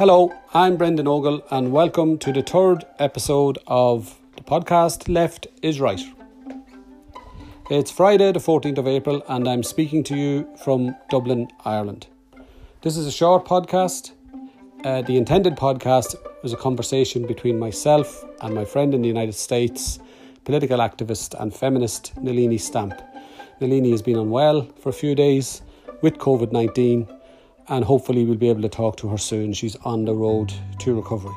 Hello, I'm Brendan Ogle, and welcome to the third episode of the podcast Left is Right. It's Friday, the 14th of April, and I'm speaking to you from Dublin, Ireland. This is a short podcast. Uh, the intended podcast was a conversation between myself and my friend in the United States, political activist and feminist Nalini Stamp. Nalini has been unwell for a few days with COVID 19 and hopefully we'll be able to talk to her soon. She's on the road to recovery.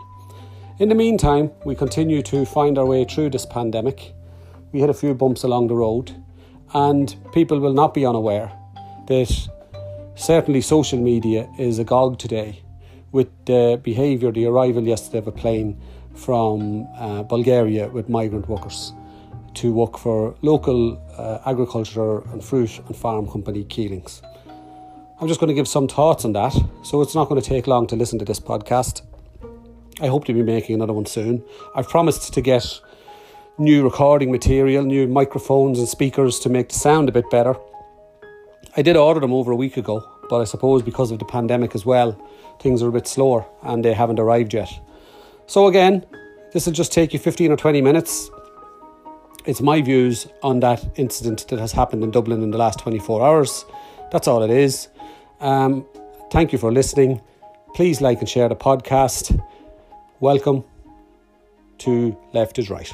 In the meantime, we continue to find our way through this pandemic. We hit a few bumps along the road, and people will not be unaware that certainly social media is agog today with the behaviour, the arrival yesterday of a plane from uh, Bulgaria with migrant workers to work for local uh, agriculture and fruit and farm company Keelings. I'm just going to give some thoughts on that. So it's not going to take long to listen to this podcast. I hope to be making another one soon. I've promised to get new recording material, new microphones and speakers to make the sound a bit better. I did order them over a week ago, but I suppose because of the pandemic as well, things are a bit slower and they haven't arrived yet. So, again, this will just take you 15 or 20 minutes. It's my views on that incident that has happened in Dublin in the last 24 hours. That's all it is. Um, thank you for listening. Please like and share the podcast. Welcome to Left is Right.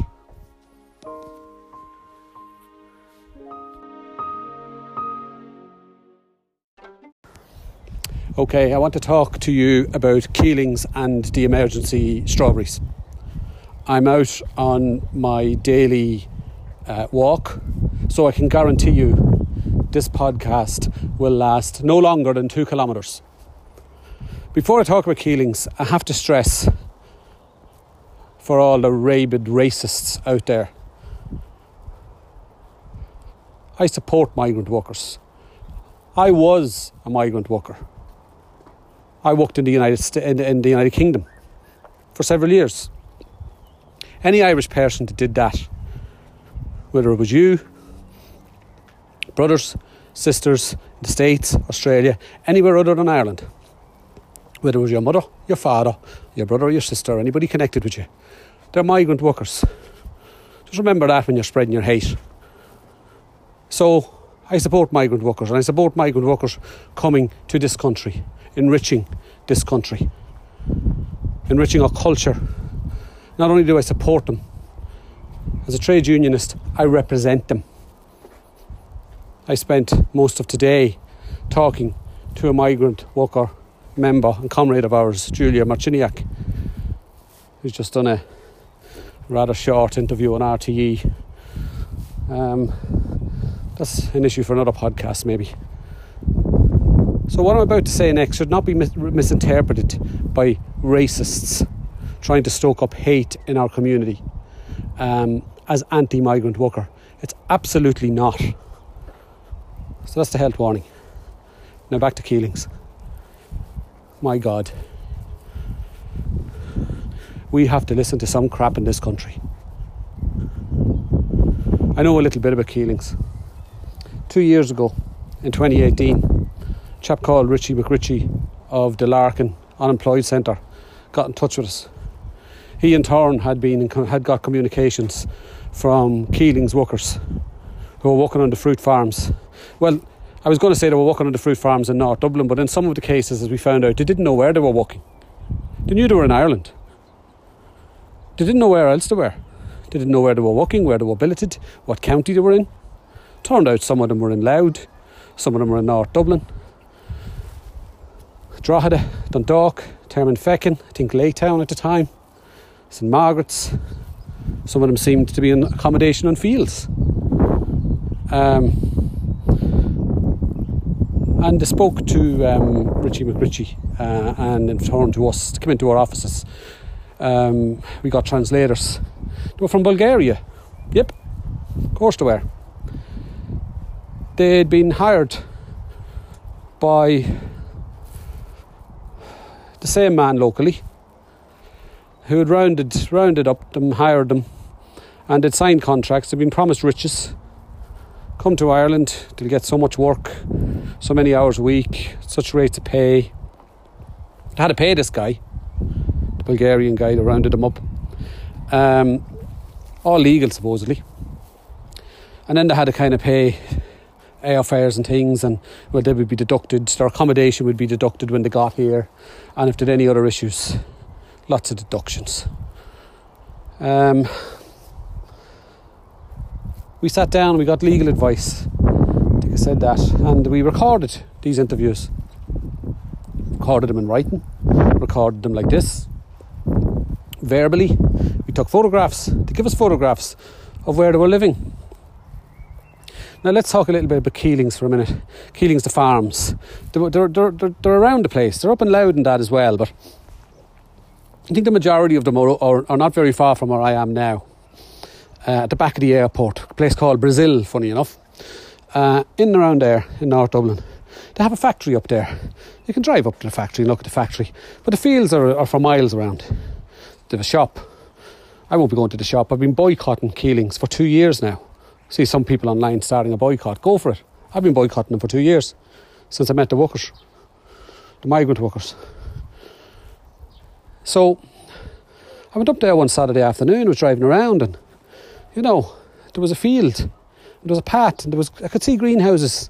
Okay, I want to talk to you about Keelings and the emergency strawberries. I'm out on my daily uh, walk, so I can guarantee you this podcast will last no longer than two kilometres. Before I talk about Keelings, I have to stress for all the rabid racists out there I support migrant workers. I was a migrant worker. I worked in the United St- in, in the United Kingdom for several years. Any Irish person that did that, whether it was you brothers, sisters the States, Australia, anywhere other than Ireland. Whether it was your mother, your father, your brother, or your sister, anybody connected with you. They're migrant workers. Just remember that when you're spreading your hate. So, I support migrant workers, and I support migrant workers coming to this country, enriching this country, enriching our culture. Not only do I support them, as a trade unionist, I represent them. I spent most of today talking to a migrant worker member and comrade of ours, Julia Marciniak, who's just done a rather short interview on RTE. Um, that's an issue for another podcast, maybe. So, what I'm about to say next should not be mis- misinterpreted by racists trying to stoke up hate in our community um, as anti migrant worker. It's absolutely not. So that's the health warning. Now back to Keelings. My God. We have to listen to some crap in this country. I know a little bit about Keelings. Two years ago, in 2018, a chap called Richie McRitchie of the Larkin Unemployed Centre got in touch with us. He in turn had been had got communications from Keelings workers who were working on the fruit farms well, I was going to say they were walking on the fruit farms in North Dublin, but in some of the cases, as we found out, they didn't know where they were walking. They knew they were in Ireland. They didn't know where else they were. They didn't know where they were walking, where they were billeted, what county they were in. Turned out some of them were in Louth, some of them were in North Dublin. Drogheda, Dundalk, Termonfeckin, I think Laytown at the time, St Margaret's. Some of them seemed to be in accommodation on fields. Um, and they spoke to um, Richie McRitchie uh, and informed to us to come into our offices. Um, we got translators. They were from Bulgaria. Yep, of course they were. They'd been hired by the same man locally who had rounded rounded up them, hired them, and had signed contracts. They'd been promised riches come to Ireland, they'll get so much work, so many hours a week, such rates of pay. They had to pay this guy. The Bulgarian guy that rounded them up. Um, all legal, supposedly. And then they had to kind of pay airfares and things, and well, they would be deducted. Their accommodation would be deducted when they got here, and if there any other issues, lots of deductions. Um, we sat down, we got legal advice. I think I said that, and we recorded these interviews. Recorded them in writing, recorded them like this, verbally. We took photographs to give us photographs of where they were living now let's talk a little bit about Keelings for a minute. Keelings the farms. They're, they're, they're, they're, around the place. They're up in Louth and that as well, but I think the majority of them are, are, are not very far from where I am now. Uh, at the back of the airport, a place called Brazil, funny enough. Uh, in and around there in North Dublin. They have a factory up there. You can drive up to the factory and look at the factory. But the fields are, are for miles around. They have a shop. I won't be going to the shop. I've been boycotting Keelings for two years now see some people online starting a boycott. Go for it. I've been boycotting them for two years since I met the workers, the migrant workers. So I went up there one Saturday afternoon, I was driving around, and you know, there was a field, there was a path, and there was I could see greenhouses,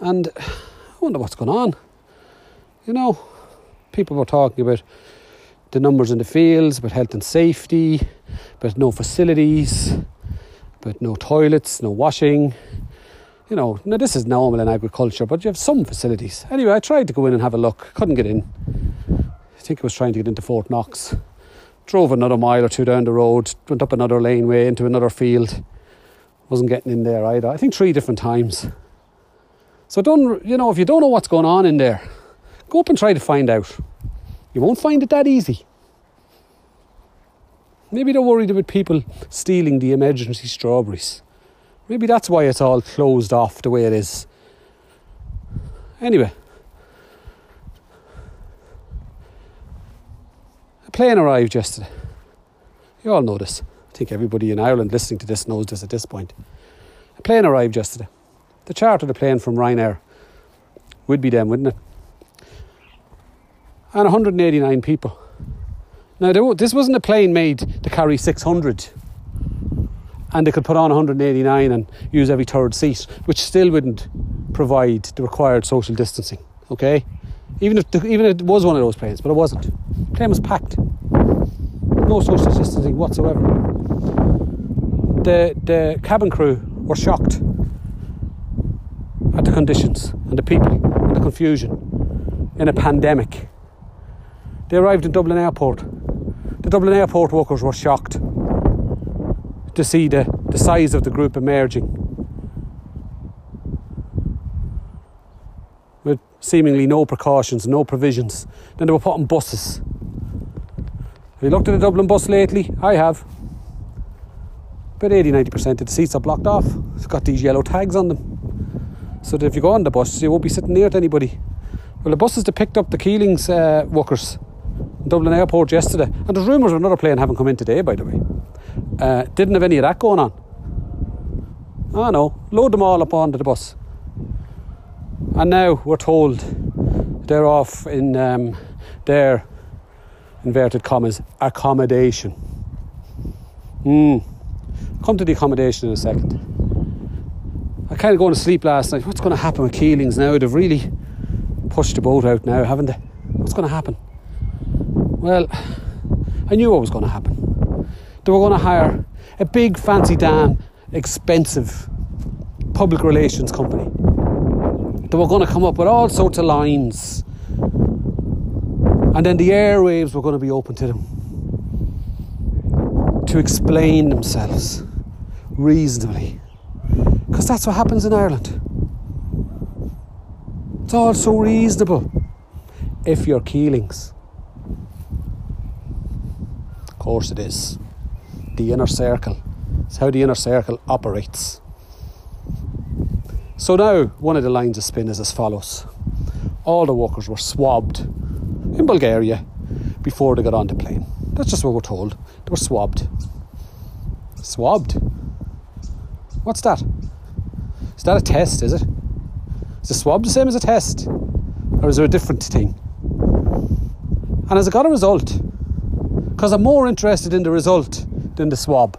and I wonder what's going on. You know, people were talking about the numbers in the fields, about health and safety, but no facilities but no toilets, no washing. You know, now this is normal in agriculture, but you have some facilities. Anyway, I tried to go in and have a look, couldn't get in. I think I was trying to get into Fort Knox. Drove another mile or two down the road, went up another laneway into another field. Wasn't getting in there either. I think three different times. So don't you know if you don't know what's going on in there, go up and try to find out. You won't find it that easy. Maybe they're worried about people stealing the emergency strawberries. Maybe that's why it's all closed off the way it is. Anyway, a plane arrived yesterday. You all know this. I think everybody in Ireland listening to this knows this at this point. A plane arrived yesterday. The chartered a plane from Ryanair. Would be them, wouldn't it? And 189 people now, this wasn't a plane made to carry 600 and they could put on 189 and use every third seat, which still wouldn't provide the required social distancing. Okay, even if the, even if it was one of those planes, but it wasn't. Plane was packed, no social distancing whatsoever. The the cabin crew were shocked at the conditions and the people and the confusion in a pandemic. They arrived in Dublin Airport the Dublin Airport workers were shocked to see the, the size of the group emerging. With seemingly no precautions, no provisions. Then they were put on buses. Have you looked at a Dublin bus lately? I have. About 80 90% of the seats are blocked off. It's got these yellow tags on them. So that if you go on the bus, you won't be sitting near to anybody. Well, the buses that picked up the Keelings uh, workers in Dublin Airport yesterday. And there's rumours of another plane having come in today, by the way. Uh, didn't have any of that going on. I know. Load them all up onto the bus. And now we're told they're off in um, their inverted commas accommodation. Hmm. Come to the accommodation in a second. I kind of going to sleep last night. What's going to happen with Keelings now? They've really pushed the boat out now, haven't they? What's going to happen? Well, I knew what was going to happen. They were going to hire a big, fancy, damn, expensive public relations company. They were going to come up with all sorts of lines. And then the airwaves were going to be open to them to explain themselves reasonably. Because that's what happens in Ireland. It's all so reasonable if you're Keelings Of course it is. The inner circle. It's how the inner circle operates. So now one of the lines of spin is as follows. All the workers were swabbed in Bulgaria before they got on the plane. That's just what we're told. They were swabbed. Swabbed? What's that? Is that a test, is it? Is a swab the same as a test? Or is there a different thing? And has it got a result, Because I'm more interested in the result than the swab.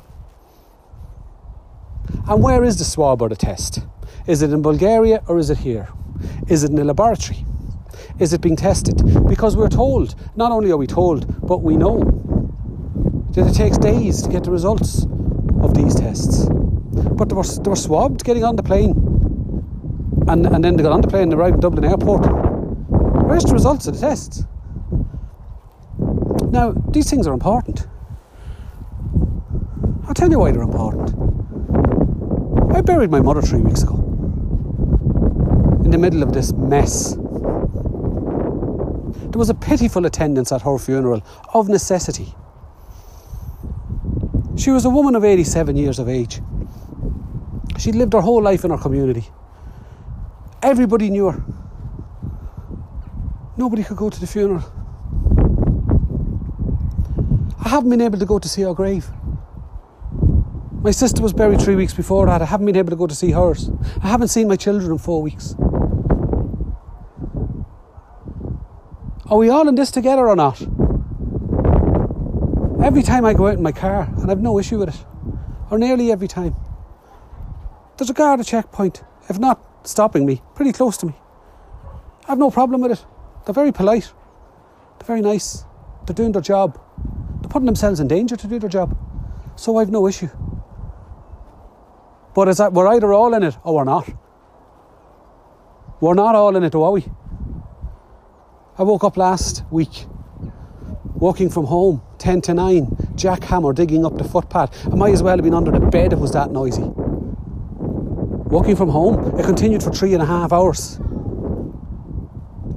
And where is the swab or the test? Is it in Bulgaria or is it here? Is it in a laboratory? Is it being tested? Because we're told, not only are we told, but we know that it takes days to get the results of these tests. But they were, they were swabbed getting on the plane. And, and then they got on the plane and arrived in Dublin Airport. Where's the results of the tests? Now, these things are important. I'll tell you why they're important. I buried my mother three weeks ago in the middle of this mess. There was a pitiful attendance at her funeral of necessity. She was a woman of 87 years of age. She'd lived her whole life in her community. Everybody knew her. Nobody could go to the funeral. I haven't been able to go to see her grave. My sister was buried three weeks before that. I haven't been able to go to see hers. I haven't seen my children in four weeks. Are we all in this together or not? Every time I go out in my car, and I've no issue with it, or nearly every time, there's a guard at checkpoint, if not stopping me, pretty close to me. I've no problem with it. They're very polite, they're very nice, they're doing their job, they're putting themselves in danger to do their job, so I've no issue. But is that we're either all in it or we're not. We're not all in it, are we? I woke up last week walking from home, 10 to 9, jackhammer digging up the footpath. I might as well have been under the bed, if it was that noisy. Walking from home, it continued for three and a half hours.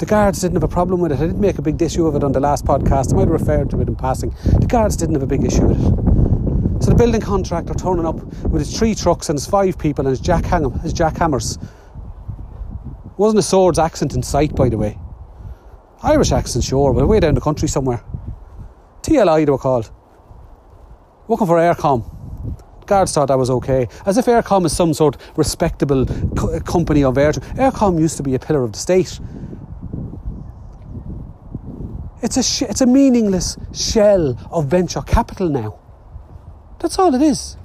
The guards didn't have a problem with it. I didn't make a big issue of it on the last podcast. I might have referred to it in passing. The guards didn't have a big issue with it. So the building contractor turning up with his three trucks and his five people and his jackhammer, his jackhammers. Wasn't a Swords accent in sight, by the way. Irish accent, sure, but way down the country somewhere. TLI they were called. Working for Eircom. Guards thought that was okay. As if Eircom is some sort of respectable co- company of air. Eircom used to be a pillar of the state. It's a, sh- it's a meaningless shell of venture capital now. That's all it is.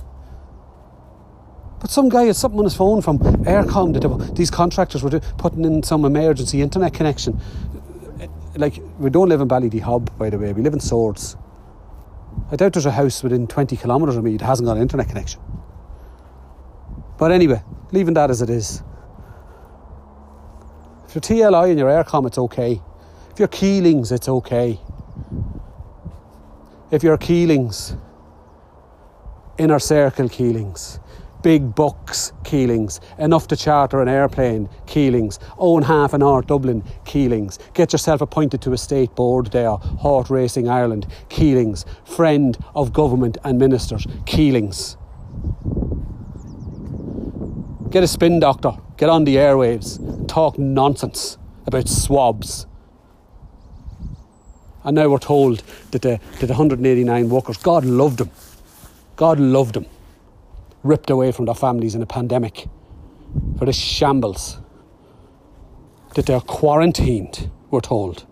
But some guy had something on his phone from Eircom that these contractors were putting in some emergency internet connection like we don't live in Ballydehob, by the way. We live in Swords. I doubt there's a house within 20 kilometres of me that hasn't got an internet connection. But anyway, leaving that as it is. If you're TLI and your Eircom, it's okay. If you're Keelings, it's okay. If you're Keelings, inner circle Keelings, big bucks Keelings, enough to charter an airplane Keelings, own half an hour Dublin Keelings, get yourself appointed to a state board there, Horse Racing Ireland Keelings, friend of government and ministers Keelings. Get a spin doctor, get on the airwaves, talk nonsense about swabs. And now we're told that the, that the 189 workers, God loved them. God loved them ripped away from their families in a pandemic for the shambles. That they're quarantined, we're told.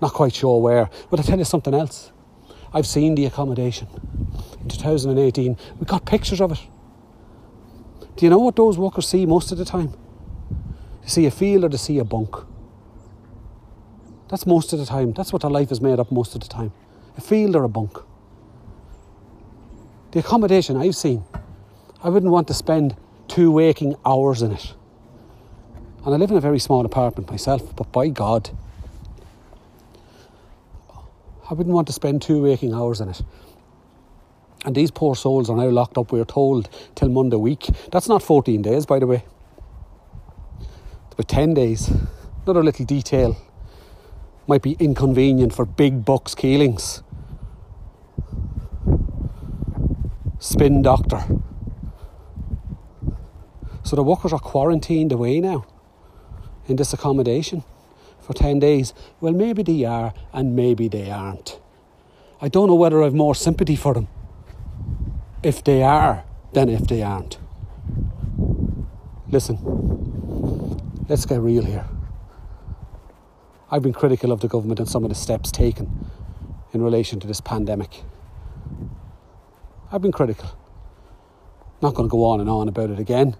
Not quite sure where. But I tell you something else. I've seen the accommodation. In 2018, we got pictures of it. Do you know what those workers see most of the time? They see a field or they see a bunk. That's most of the time. That's what their life is made up most of the time. A field or a bunk. The accommodation I've seen I wouldn't want to spend two waking hours in it. And I live in a very small apartment myself, but by God, I wouldn't want to spend two waking hours in it. And these poor souls are now locked up, we're told, till Monday week. That's not 14 days, by the way. About 10 days. Another little detail might be inconvenient for big bucks Keelings. Spin doctor. So the workers are quarantined away now in this accommodation for 10 days. Well, maybe they are and maybe they aren't. I don't know whether I've more sympathy for them if they are than if they aren't. Listen, let's get real here. I've been critical of the government and some of the steps taken in relation to this pandemic. I've been critical. Not going to go on and on about it again.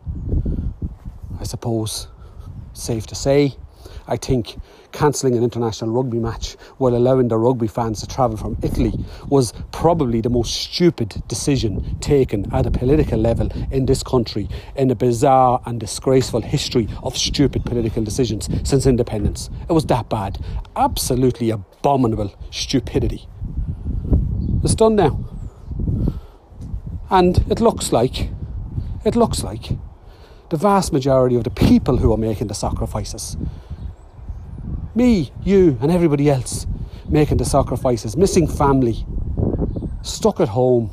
I suppose, safe to say, I think cancelling an international rugby match while allowing the rugby fans to travel from Italy was probably the most stupid decision taken at a political level in this country in the bizarre and disgraceful history of stupid political decisions since independence. It was that bad. Absolutely abominable stupidity. It's done now. And it looks like, it looks like the vast majority of the people who are making the sacrifices me, you, and everybody else making the sacrifices, missing family, stuck at home,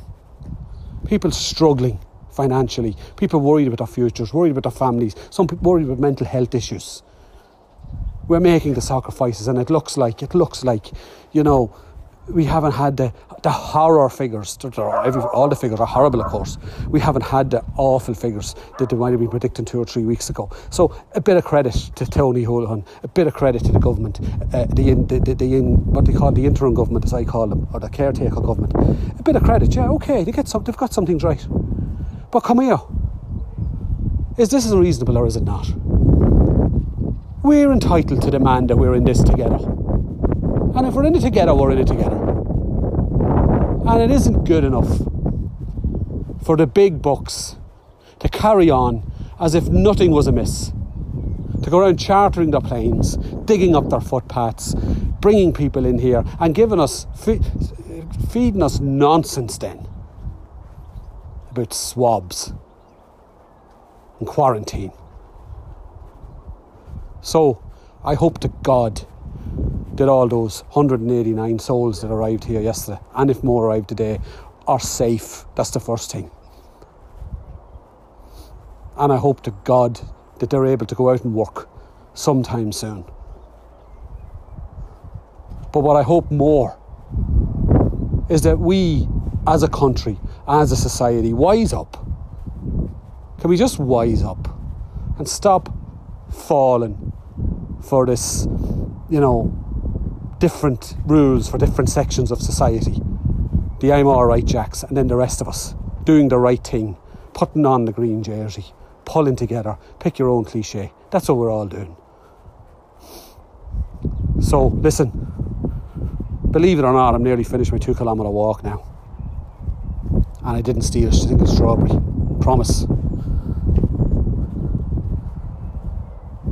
people struggling financially, people worried about their futures, worried about their families, some people worried about mental health issues. We're making the sacrifices, and it looks like it looks like, you know, we haven't had the, the horror figures. Every, all the figures are horrible, of course. We haven't had the awful figures that they might have been predicting two or three weeks ago. So a bit of credit to Tony Holohan, a bit of credit to the government, uh, the, the, the, the in, what they call the interim government, as I call them, or the caretaker government. A bit of credit, yeah, okay, they get some, they've got some things right. But come here, is this reasonable or is it not? We're entitled to demand that we're in this together. And if we're in it together, we're in it together. And it isn't good enough for the big bucks to carry on as if nothing was amiss. To go around chartering their planes, digging up their footpaths, bringing people in here, and giving us, feeding us nonsense then about swabs and quarantine. So I hope to God that all those 189 souls that arrived here yesterday, and if more arrive today, are safe. That's the first thing. And I hope to God that they're able to go out and work sometime soon. But what I hope more is that we, as a country, as a society, wise up. Can we just wise up and stop falling for this, you know, different rules for different sections of society. The I'm alright jacks, and then the rest of us doing the right thing, putting on the green jersey, pulling together, pick your own cliche. That's what we're all doing. So, listen, believe it or not, I'm nearly finished my two kilometre walk now. And I didn't steal a single strawberry. Promise.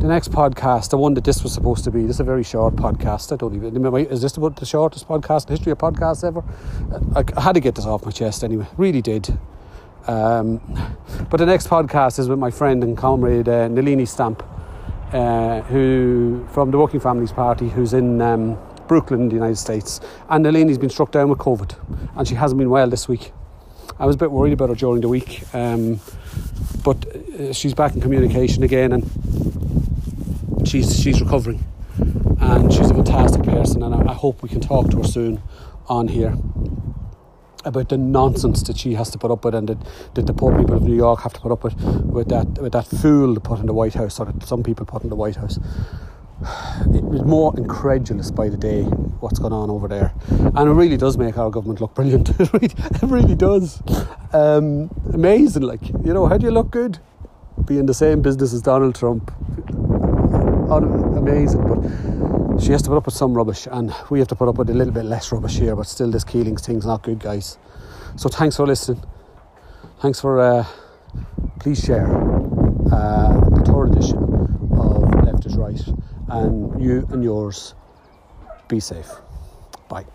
The next podcast, the one that this was supposed to be, this is a very short podcast. I don't even, remember. is this about the shortest podcast in the history of podcasts ever? I, I had to get this off my chest anyway, really did. Um, but the next podcast is with my friend and comrade uh, Nalini Stamp, uh, who from the Working Families Party, who's in um, Brooklyn, the United States. And Nalini's been struck down with COVID, and she hasn't been well this week. I was a bit worried about her during the week, um, but uh, she's back in communication again, and she's she's recovering, and she's a fantastic person, and I, I hope we can talk to her soon on here about the nonsense that she has to put up with and that, that the poor people of New York have to put up with with that with that fool put in the White House or that some people put in the White House. It was more incredulous by the day what's going on over there, and it really does make our government look brilliant. it, really, does. Um, amazing, like you know, how do you look good? Be in the same business as Donald Trump amazing. But she has to put up with some rubbish, and we have to put up with a little bit less rubbish here. But still, this Keelings thing's not good, guys. So thanks for listening. Thanks for. Uh, please share uh, the third edition of Left is Right, and you and yours be safe. Bye.